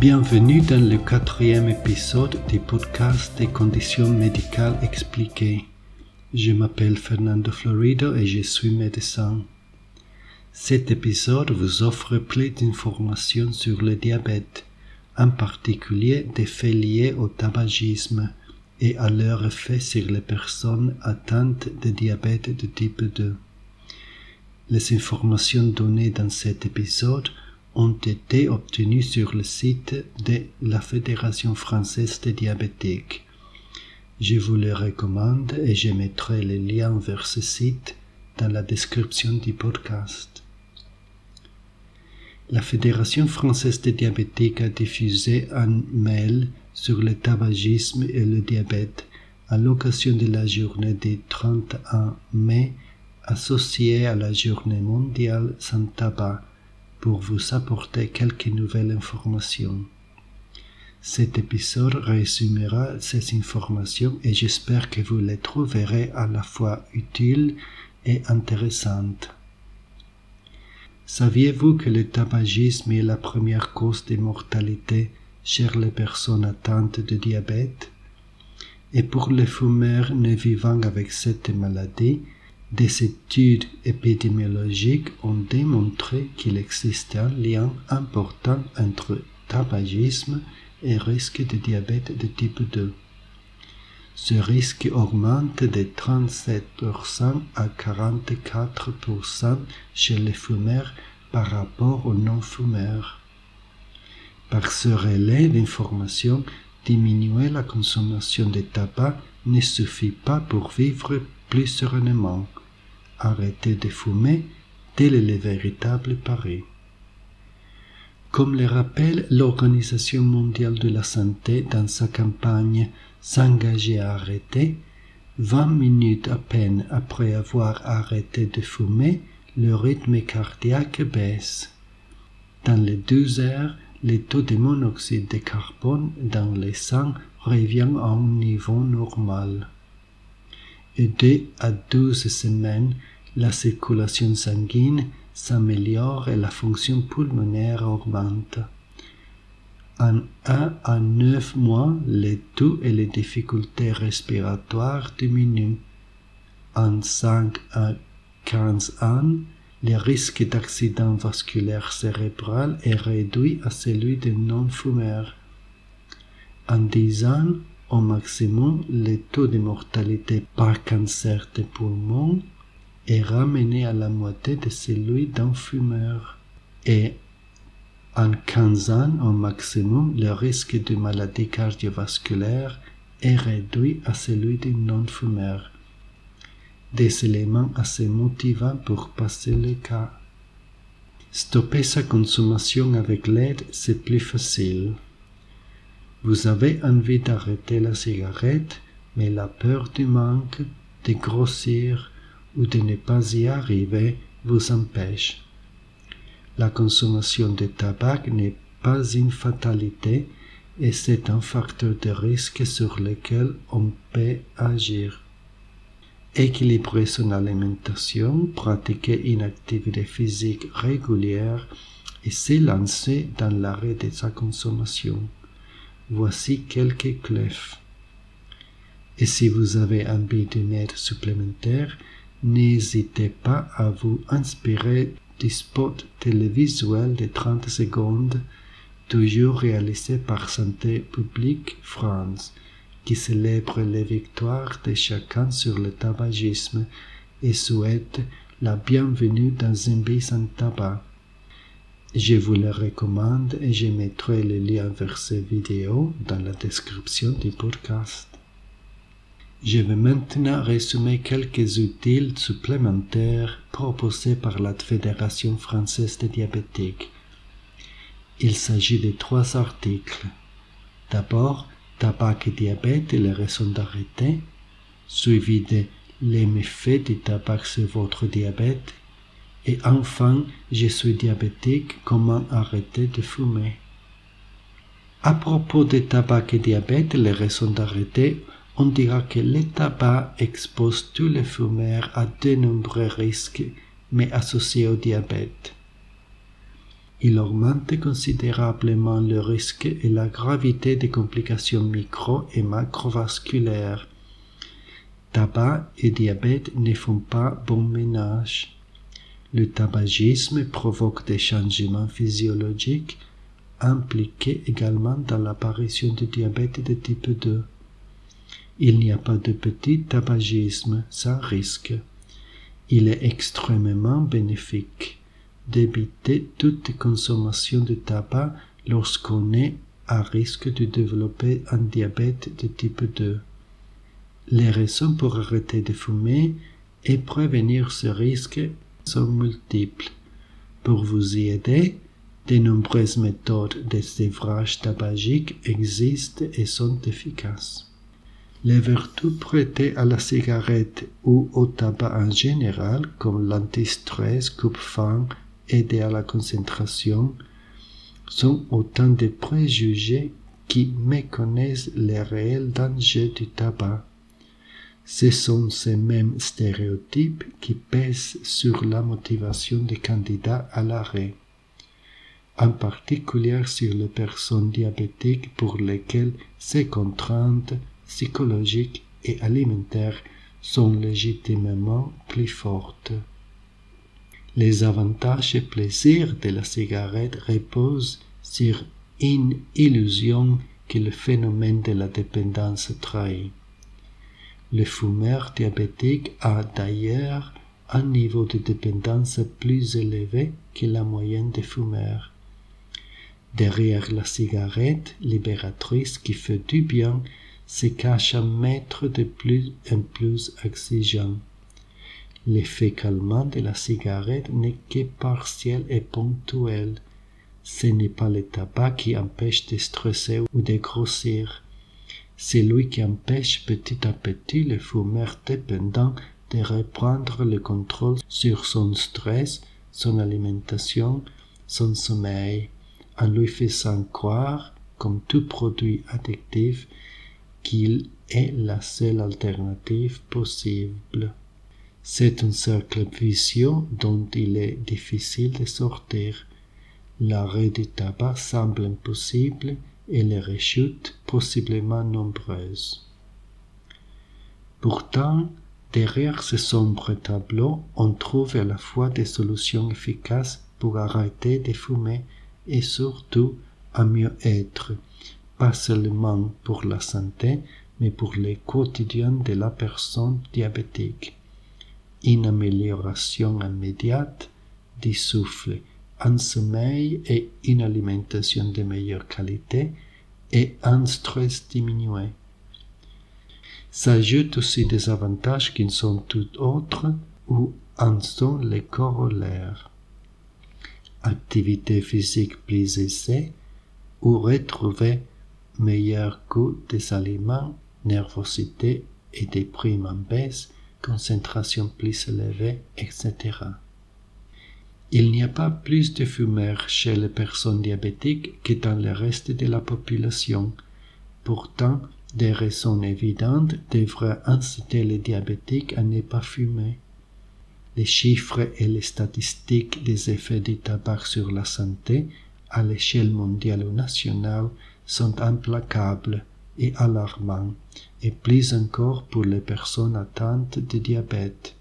Bienvenue dans le quatrième épisode du podcast des conditions médicales expliquées. Je m'appelle Fernando Florido et je suis médecin. Cet épisode vous offre plus d'informations sur le diabète, en particulier des faits liés au tabagisme et à leur effet sur les personnes atteintes de diabète de type 2. Les informations données dans cet épisode ont été obtenues sur le site de la Fédération française des diabétiques. Je vous le recommande et je mettrai le lien vers ce site dans la description du podcast. La Fédération française des diabétiques a diffusé un mail sur le tabagisme et le diabète à l'occasion de la journée du 31 mai associée à la journée mondiale sans tabac pour vous apporter quelques nouvelles informations. Cet épisode résumera ces informations et j'espère que vous les trouverez à la fois utiles et intéressantes. Saviez-vous que le tabagisme est la première cause de mortalité chez les personnes atteintes de diabète? Et pour les fumeurs ne vivant avec cette maladie, des études épidémiologiques ont démontré qu'il existe un lien important entre tabagisme et risque de diabète de type 2. Ce risque augmente de 37% à 44% chez les fumeurs par rapport aux non-fumeurs. Par ce relais d'information, diminuer la consommation de tabac ne suffit pas pour vivre plus sereinement. Arrêter de fumer, tel est le véritable pari. Comme le rappelle l'Organisation mondiale de la santé dans sa campagne S'engager à arrêter, vingt minutes à peine après avoir arrêté de fumer, le rythme cardiaque baisse. Dans les deux heures, le taux de monoxyde de carbone dans le sang revient à un niveau normal. Et deux à douze semaines, la circulation sanguine s'améliore et la fonction pulmonaire augmente. En un à neuf mois, les taux et les difficultés respiratoires diminuent. En cinq à quinze ans, le risque d'accident vasculaire cérébral est réduit à celui des non-fumeurs. En dix ans, au maximum, le taux de mortalité par cancer des poumons est ramené à la moitié de celui d'un fumeur. Et en 15 ans au maximum, le risque de maladie cardiovasculaire est réduit à celui d'un non-fumeur. Des éléments assez motivants pour passer le cas. Stopper sa consommation avec l'aide, c'est plus facile. Vous avez envie d'arrêter la cigarette, mais la peur du manque, de grossir ou de ne pas y arriver vous empêche. La consommation de tabac n'est pas une fatalité et c'est un facteur de risque sur lequel on peut agir. Équilibrer son alimentation, pratiquer une activité physique régulière et s'élancer dans l'arrêt de sa consommation. Voici quelques clés. Et si vous avez envie d'une aide supplémentaire, n'hésitez pas à vous inspirer du spot télévisuel de 30 secondes, toujours réalisé par Santé publique France, qui célèbre les victoires de chacun sur le tabagisme et souhaite la bienvenue dans un pays sans tabac. Je vous le recommande et je mettrai le lien vers ces vidéos dans la description du podcast. Je vais maintenant résumer quelques outils supplémentaires proposés par la Fédération française des diabétiques. Il s'agit de trois articles. D'abord, tabac et diabète et les raisons d'arrêter, suivi de les méfaits du tabac sur votre diabète, et enfin, je suis diabétique, comment arrêter de fumer? À propos de tabac et diabète, les raisons d'arrêter, on dira que le tabac expose tous les fumeurs à de nombreux risques, mais associés au diabète. Il augmente considérablement le risque et la gravité des complications micro et macrovasculaires. Tabac et diabète ne font pas bon ménage. Le tabagisme provoque des changements physiologiques impliqués également dans l'apparition du diabète de type 2. Il n'y a pas de petit tabagisme sans risque. Il est extrêmement bénéfique d'éviter toute consommation de tabac lorsqu'on est à risque de développer un diabète de type 2. Les raisons pour arrêter de fumer et prévenir ce risque sont multiples. Pour vous y aider, de nombreuses méthodes de sévrage tabagique existent et sont efficaces. Les vertus prêtées à la cigarette ou au tabac en général, comme l'antistress, coupe-faim, aider à la concentration, sont autant de préjugés qui méconnaissent les réels dangers du tabac. Ce sont ces mêmes stéréotypes qui pèsent sur la motivation des candidats à l'arrêt, en particulier sur les personnes diabétiques pour lesquelles ces contraintes psychologiques et alimentaires sont légitimement plus fortes. Les avantages et plaisirs de la cigarette reposent sur une illusion que le phénomène de la dépendance trahit. Le fumeur diabétique a d'ailleurs un niveau de dépendance plus élevé que la moyenne des fumeurs. Derrière la cigarette libératrice qui fait du bien se cache un maître de plus en plus exigeant. L'effet calmant de la cigarette n'est que partiel et ponctuel. Ce n'est pas le tabac qui empêche de stresser ou de grossir c'est lui qui empêche petit à petit le fumeur dépendant de reprendre le contrôle sur son stress, son alimentation, son sommeil, en lui faisant croire, comme tout produit addictif, qu'il est la seule alternative possible. C'est un cercle vicieux dont il est difficile de sortir. L'arrêt du tabac semble impossible et les rechutes possiblement nombreuses. Pourtant, derrière ce sombre tableau, on trouve à la fois des solutions efficaces pour arrêter de fumer et surtout un mieux-être, pas seulement pour la santé, mais pour le quotidien de la personne diabétique. Une amélioration immédiate du souffle un sommeil et une alimentation de meilleure qualité et un stress diminué. S'ajoutent aussi des avantages qui sont tout autres ou en sont les corollaires. Activité physique plus aisée ou retrouver meilleur goût des aliments, nervosité et déprime en baisse, concentration plus élevée, etc. Il n'y a pas plus de fumeurs chez les personnes diabétiques que dans le reste de la population. Pourtant, des raisons évidentes devraient inciter les diabétiques à ne pas fumer. Les chiffres et les statistiques des effets du tabac sur la santé à l'échelle mondiale ou nationale sont implacables et alarmants, et plus encore pour les personnes atteintes de diabète.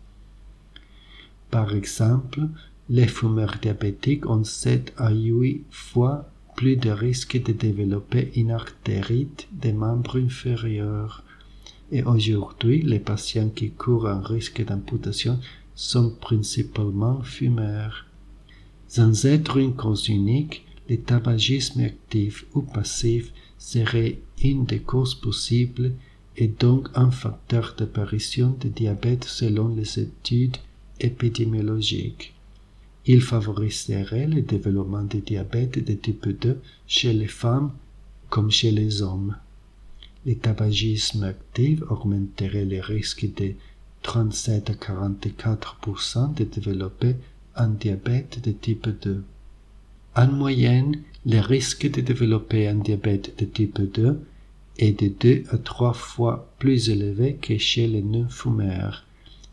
Par exemple, les fumeurs diabétiques ont 7 à 8 fois plus de risques de développer une artérite des membres inférieurs. Et aujourd'hui, les patients qui courent un risque d'amputation sont principalement fumeurs. Sans être une cause unique, le tabagisme actif ou passif serait une des causes possibles et donc un facteur d'apparition de diabète selon les études épidémiologiques. Il favoriserait le développement du diabète de type 2 chez les femmes comme chez les hommes. Le tabagisme actif augmenterait les risques de 37 à 44% de développer un diabète de type 2. En moyenne, le risque de développer un diabète de type 2 est de 2 à 3 fois plus élevé que chez les non-fumeurs,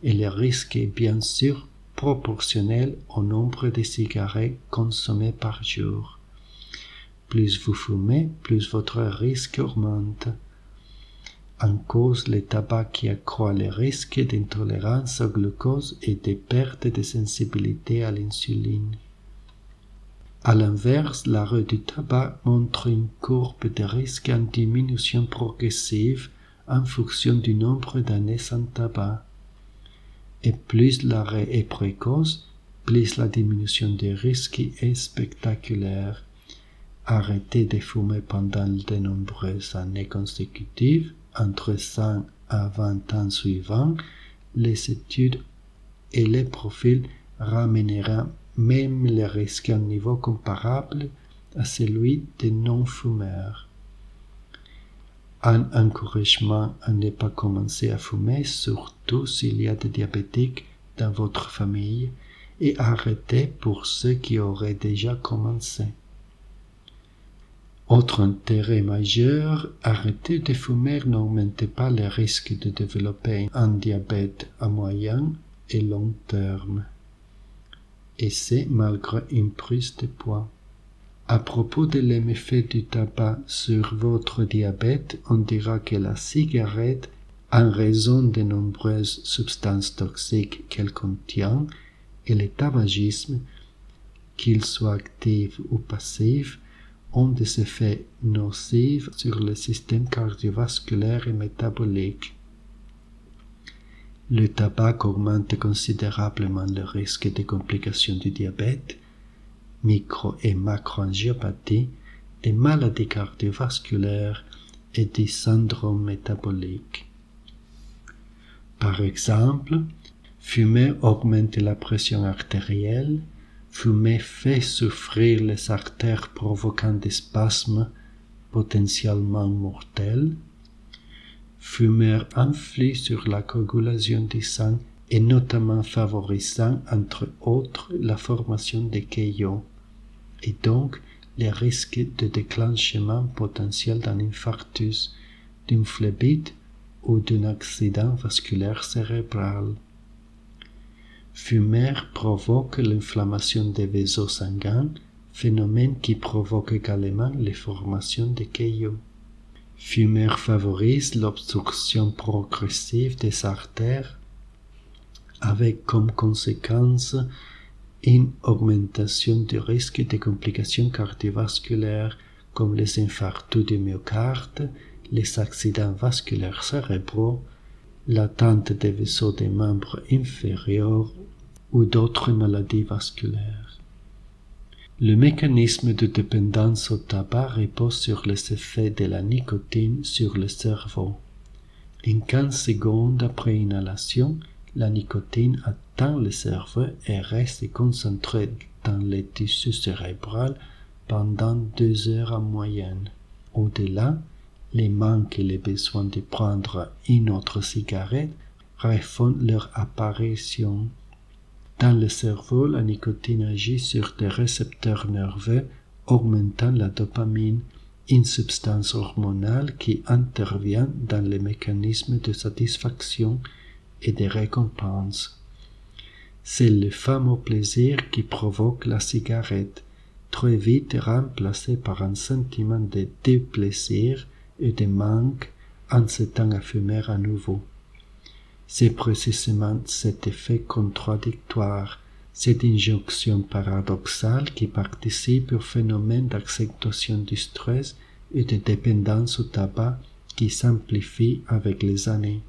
et le risque est bien sûr proportionnelle au nombre de cigarettes consommées par jour. Plus vous fumez, plus votre risque augmente. En cause le tabac qui accroît les risques d'intolérance au glucose et de perte de sensibilité à l'insuline. À l'inverse, l'arrêt du tabac montre une courbe de risque en diminution progressive en fonction du nombre d'années sans tabac. Et plus l'arrêt est précoce, plus la diminution des risques est spectaculaire. Arrêter de fumer pendant de nombreuses années consécutives, entre 5 à 20 ans suivants, les études et les profils ramèneront même les risques à un niveau comparable à celui des non-fumeurs. Un encouragement à ne pas commencer à fumer, surtout s'il y a des diabétiques dans votre famille, et arrêter pour ceux qui auraient déjà commencé. Autre intérêt majeur, arrêter de fumer n'augmente pas le risque de développer un diabète à moyen et long terme et c'est malgré une prise de poids. À propos de l'effet du tabac sur votre diabète, on dira que la cigarette, en raison des nombreuses substances toxiques qu'elle contient, et le tabagisme, qu'ils soient actifs ou passifs, ont des effets nocifs sur le système cardiovasculaire et métabolique. Le tabac augmente considérablement le risque de complications du diabète, micro- et macroangiopathie, des maladies cardiovasculaires et des syndromes métaboliques. Par exemple, fumer augmente la pression artérielle, fumer fait souffrir les artères provoquant des spasmes potentiellement mortels, fumer influe sur la coagulation du sang et notamment favorisant entre autres la formation de caillots et donc les risques de déclenchement potentiel d'un infarctus, d'une phlébite ou d'un accident vasculaire cérébral. Fumer provoque l'inflammation des vaisseaux sanguins, phénomène qui provoque également les formations de caillots. Fumer favorise l'obstruction progressive des artères avec comme conséquence une augmentation du risque de complications cardiovasculaires comme les infarctus du myocarde, les accidents vasculaires cérébraux, l'atteinte des vaisseaux des membres inférieurs ou d'autres maladies vasculaires. Le mécanisme de dépendance au tabac repose sur les effets de la nicotine sur le cerveau. En 15 secondes après inhalation, la nicotine atteint le cerveau et reste concentrée dans les tissus cérébraux pendant deux heures en moyenne. Au-delà, les manques et les besoins de prendre une autre cigarette refont leur apparition dans le cerveau, la nicotine agit sur des récepteurs nerveux, augmentant la dopamine, une substance hormonale qui intervient dans les mécanismes de satisfaction et de récompense. C'est le fameux plaisir qui provoque la cigarette, très vite remplacé par un sentiment de déplaisir et de manque en s'étant à fumer à nouveau. C'est précisément cet effet contradictoire, cette injonction paradoxale qui participe au phénomène d'accentuation du stress et de dépendance au tabac qui s'amplifie avec les années.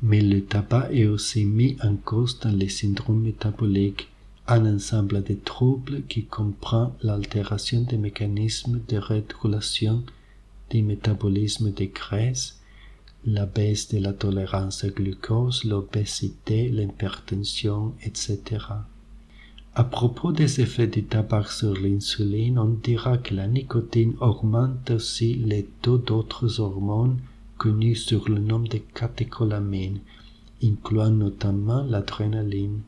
Mais le tabac est aussi mis en cause dans les syndromes métaboliques, un ensemble de troubles qui comprend l'altération des mécanismes de régulation du métabolisme des graisses, la baisse de la tolérance au glucose, l'obésité, l'hypertension, etc. À propos des effets du tabac sur l'insuline, on dira que la nicotine augmente aussi les taux d'autres hormones connues sur le nom de catécholamines, incluant notamment l'adrénaline.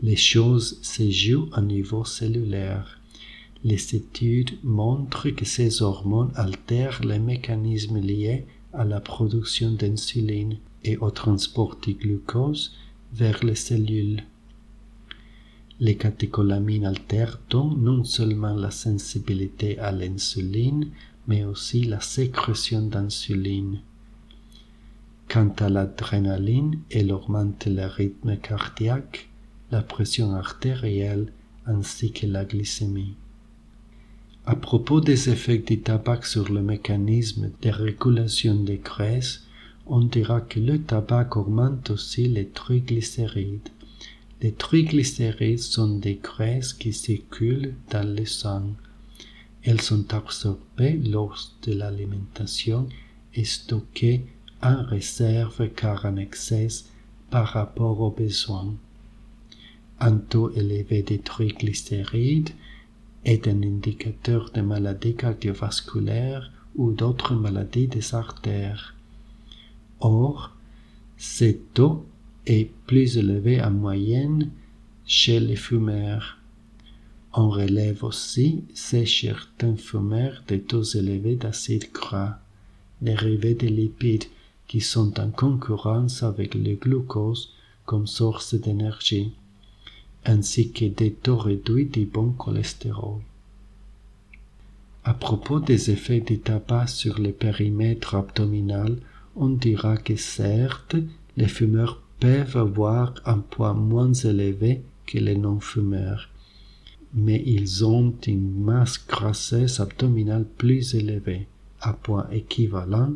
Les choses se jouent à niveau cellulaire. Les études montrent que ces hormones altèrent les mécanismes liés à la production d'insuline et au transport du glucose vers les cellules. Les catécholamines altèrent donc non seulement la sensibilité à l'insuline, mais aussi la sécrétion d'insuline. Quant à l'adrénaline, elle augmente le rythme cardiaque, la pression artérielle ainsi que la glycémie. À propos des effets du tabac sur le mécanisme de régulation des graisses, on dira que le tabac augmente aussi les triglycérides. Les triglycérides sont des graisses qui circulent dans le sang. Elles sont absorbées lors de l'alimentation et stockées en réserve car en excès par rapport aux besoins. Un taux élevé de triglycérides est un indicateur de maladies cardiovasculaires ou d'autres maladies des artères. Or, ce taux est plus élevé en moyenne chez les fumeurs. On relève aussi chez certains fumeurs des taux élevés d'acide gras, dérivés des lipides qui sont en concurrence avec le glucose comme source d'énergie ainsi que des taux réduits du bon cholestérol. À propos des effets du tabac sur le périmètre abdominal, on dira que certes, les fumeurs peuvent avoir un poids moins élevé que les non-fumeurs, mais ils ont une masse grasseuse abdominale plus élevée, à poids équivalent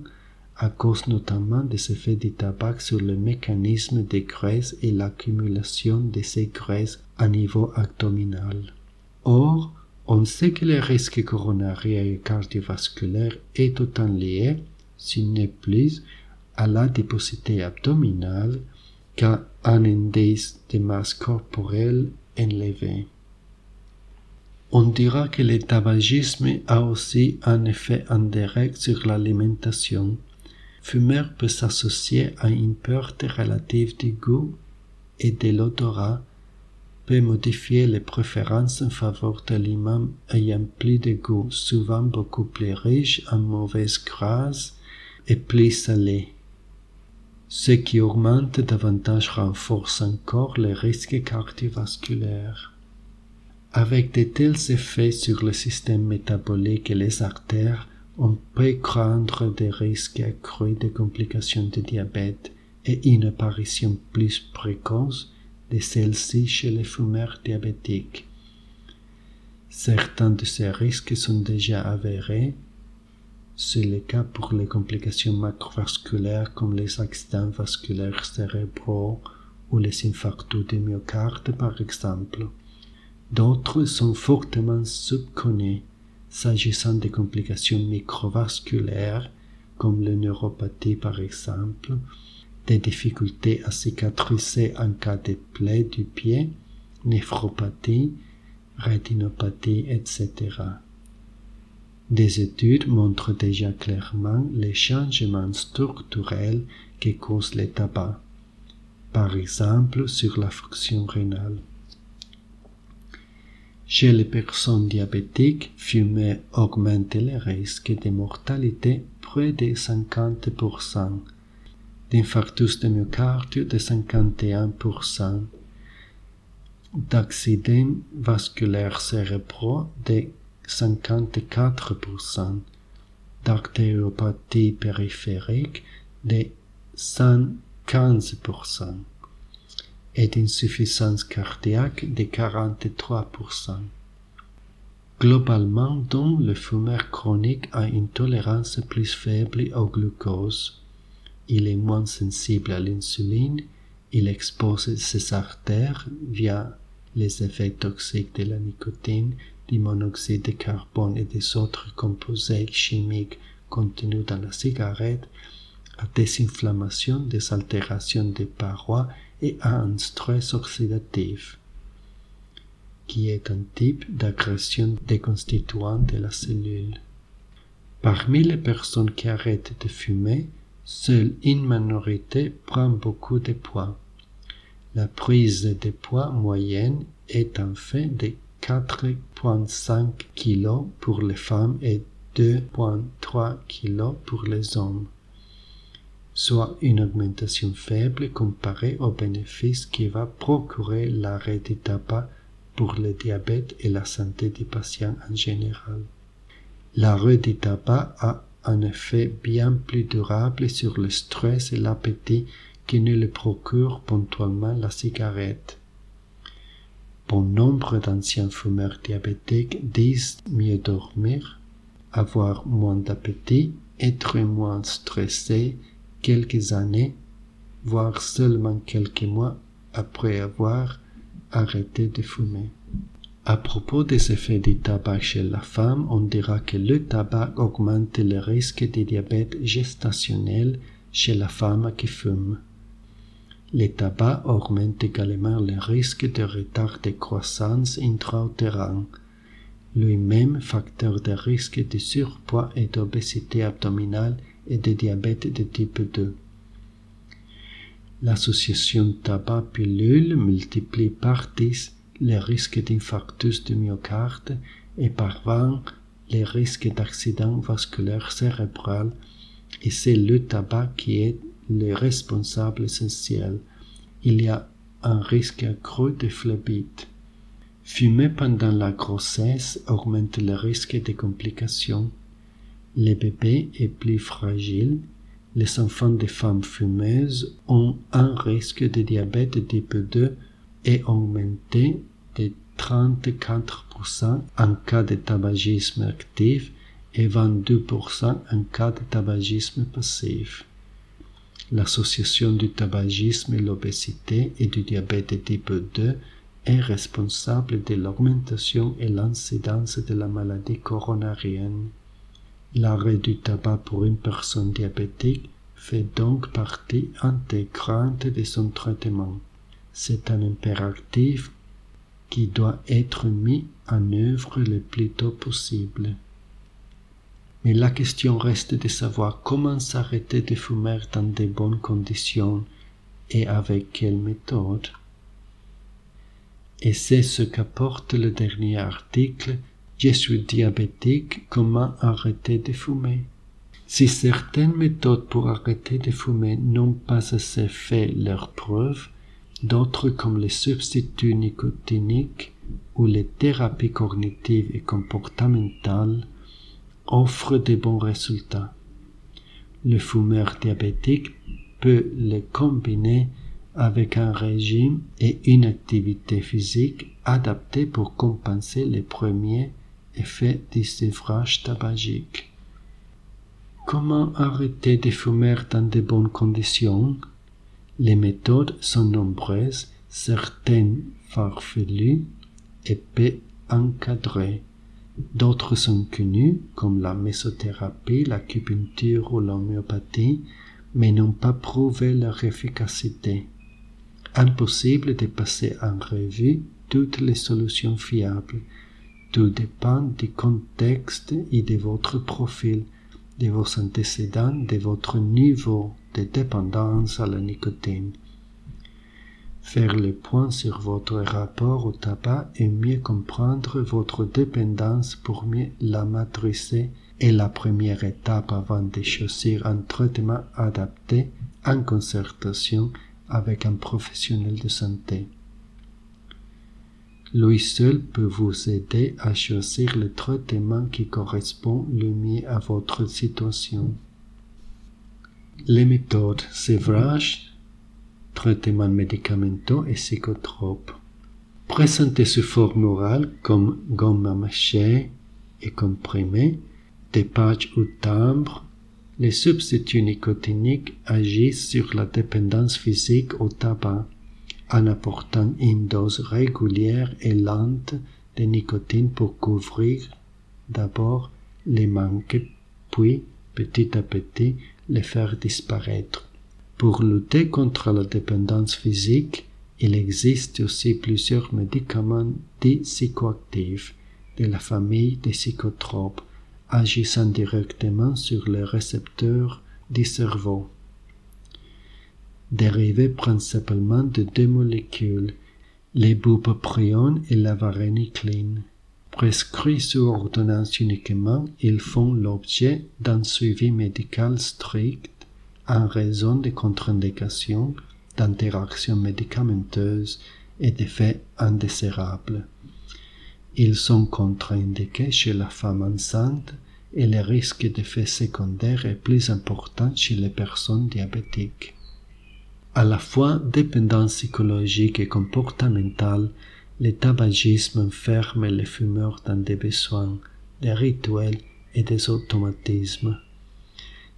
à cause notamment des effets du tabac sur le mécanisme des graisses et l'accumulation de ces graisses à niveau abdominal. Or, on sait que le risque coronarien et cardiovasculaire est autant lié, s'il n'est plus, à la déposité abdominale qu'à un indice de masse corporelle élevé. On dira que le tabagisme a aussi un effet indirect sur l'alimentation fumeur peut s'associer à une perte relative du goût et de l'odorat, peut modifier les préférences en faveur d'aliments ayant plus de goût, souvent beaucoup plus riches en mauvaises grâces et plus salés. Ce qui augmente davantage renforce encore les risques cardiovasculaires. Avec de tels effets sur le système métabolique et les artères, on peut craindre des risques accrus de complications de diabète et une apparition plus précoce de celle-ci chez les fumeurs diabétiques. Certains de ces risques sont déjà avérés. C'est le cas pour les complications macrovasculaires comme les accidents vasculaires cérébraux ou les infarctus de myocarde par exemple. D'autres sont fortement subconnus s'agissant des complications microvasculaires, comme la neuropathie par exemple, des difficultés à cicatriser en cas de plaie du pied, néphropathie, rétinopathie, etc. Des études montrent déjà clairement les changements structurels que cause le tabac, par exemple sur la fonction rénale. Chez les personnes diabétiques, fumer augmente le risque de mortalité près de 50%, d'infarctus de myocardio de 51%, d'accidents vasculaires cérébraux de 54%, d'artériopathie périphérique de 115% et d'insuffisance cardiaque de 43%. Globalement, donc, le fumeur chronique a une tolérance plus faible au glucose. Il est moins sensible à l'insuline, il expose ses artères via les effets toxiques de la nicotine, du monoxyde de carbone et des autres composés chimiques contenus dans la cigarette à des inflammations, des altérations des parois et à un stress oxydatif, qui est un type d'agression des de la cellule. Parmi les personnes qui arrêtent de fumer, seule une minorité prend beaucoup de poids. La prise de poids moyenne est en fait de 4,5 kg pour les femmes et 2,3 kg pour les hommes soit une augmentation faible comparée aux bénéfices qui va procurer l'arrêt du tabac pour le diabète et la santé des patients en général. L'arrêt du tabac a un effet bien plus durable sur le stress et l'appétit que ne le procure ponctuellement la cigarette. Bon nombre d'anciens fumeurs diabétiques disent mieux dormir, avoir moins d'appétit, être moins stressé quelques années, voire seulement quelques mois après avoir arrêté de fumer. À propos des effets du tabac chez la femme, on dira que le tabac augmente le risque de diabète gestationnel chez la femme qui fume. Le tabac augmente également le risque de retard de croissance intra-utérin, lui-même facteur de risque de surpoids et d'obésité abdominale et de diabète de type 2. L'association tabac-pilule multiplie par 10 les risques d'infarctus du myocarde et par 20 les risques d'accident vasculaire cérébral et c'est le tabac qui est le responsable essentiel. Il y a un risque accru de phlébite. Fumer pendant la grossesse augmente le risque de complications. Les bébés est plus fragile. Les enfants des femmes fumeuses ont un risque de diabète type 2 est augmenté de 34% en cas de tabagisme actif et 22% en cas de tabagisme passif. L'association du tabagisme et l'obésité et du diabète type 2 est responsable de l'augmentation et l'incidence de la maladie coronarienne. L'arrêt du tabac pour une personne diabétique fait donc partie intégrante de son traitement. C'est un impératif qui doit être mis en œuvre le plus tôt possible. Mais la question reste de savoir comment s'arrêter de fumer dans de bonnes conditions et avec quelle méthode. Et c'est ce qu'apporte le dernier article Je suis diabétique, comment arrêter de fumer? Si certaines méthodes pour arrêter de fumer n'ont pas assez fait leur preuve, D'autres comme les substituts nicotiniques ou les thérapies cognitives et comportementales offrent de bons résultats. Le fumeur diabétique peut les combiner avec un régime et une activité physique adaptée pour compenser les premiers effets du sevrage tabagique. Comment arrêter de fumer dans de bonnes conditions? Les méthodes sont nombreuses, certaines farfelues et peu encadrées. D'autres sont connues, comme la mésothérapie, l'acupuncture ou l'homéopathie, mais n'ont pas prouvé leur efficacité. Impossible de passer en revue toutes les solutions fiables. Tout dépend du contexte et de votre profil, de vos antécédents, de votre niveau de dépendance à la nicotine. Faire le point sur votre rapport au tabac et mieux comprendre votre dépendance pour mieux la maîtriser est la première étape avant de choisir un traitement adapté en concertation avec un professionnel de santé. Lui seul peut vous aider à choisir le traitement qui correspond le mieux à votre situation. Les méthodes sévrage, traitement médicamenteux et psychotrope. Présentées sous forme orale comme gomme à mâcher et comprimé, des patchs ou timbres, les substituts nicotiniques agissent sur la dépendance physique au tabac en apportant une dose régulière et lente de nicotine pour couvrir d'abord les manques, puis petit à petit les faire disparaître. Pour lutter contre la dépendance physique, il existe aussi plusieurs médicaments dits psychoactifs de la famille des psychotropes agissant directement sur les récepteurs du cerveau. Dérivés principalement de deux molécules, les bupropion et la varenicline. Prescrits sous ordonnance uniquement, ils font l'objet d'un suivi médical strict en raison des contre-indications, d'interactions médicamenteuses et d'effets indésirables. Ils sont contre-indiqués chez la femme enceinte et le risque d'effets secondaires est plus important chez les personnes diabétiques. À la fois dépendance psychologique et comportementale, le tabagisme enferme les fumeurs dans des besoins, des rituels et des automatismes.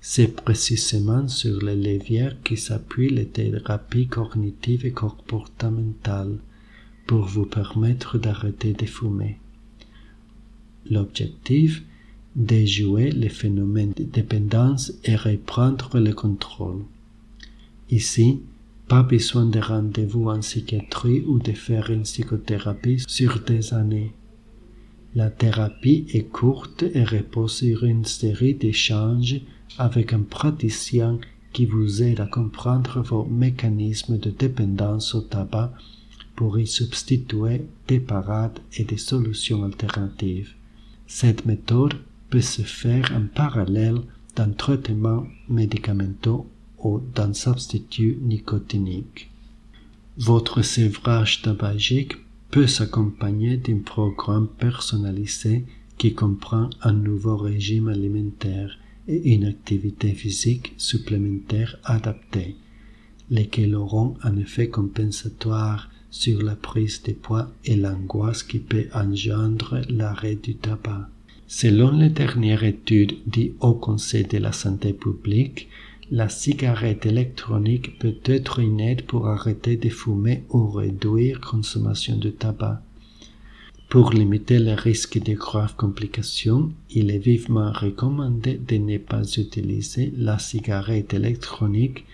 C'est précisément sur les leviers qui s'appuient les thérapies cognitives et comportementales pour vous permettre d'arrêter de fumer. L'objectif déjouer les phénomènes de dépendance et reprendre le contrôle. Ici, pas besoin de rendez-vous en psychiatrie ou de faire une psychothérapie sur des années. La thérapie est courte et repose sur une série d'échanges avec un praticien qui vous aide à comprendre vos mécanismes de dépendance au tabac pour y substituer des parades et des solutions alternatives. Cette méthode peut se faire en parallèle d'un traitement médicamenteux ou d'un substitut nicotinique. Votre sévrage tabagique peut s'accompagner d'un programme personnalisé qui comprend un nouveau régime alimentaire et une activité physique supplémentaire adaptée, lesquels auront un effet compensatoire sur la prise de poids et l'angoisse qui peut engendrer l'arrêt du tabac. Selon les dernières études du Haut Conseil de la santé publique, la cigarette électronique peut être une aide pour arrêter de fumer ou réduire consommation de tabac. Pour limiter le risque de graves complications, il est vivement recommandé de ne pas utiliser la cigarette électronique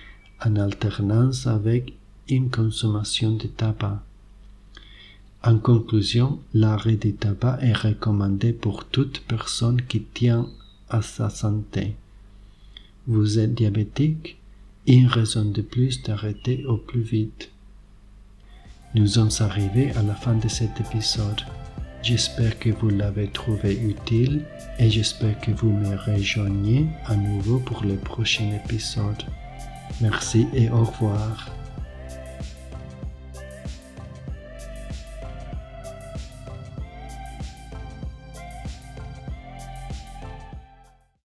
en alternance avec une consommation de tabac. En conclusion, l'arrêt du tabac est recommandé pour toute personne qui tient à sa santé. Vous êtes diabétique, une raison de plus d'arrêter au plus vite. Nous sommes arrivés à la fin de cet épisode. J'espère que vous l'avez trouvé utile et j'espère que vous me rejoignez à nouveau pour le prochain épisode. Merci et au revoir.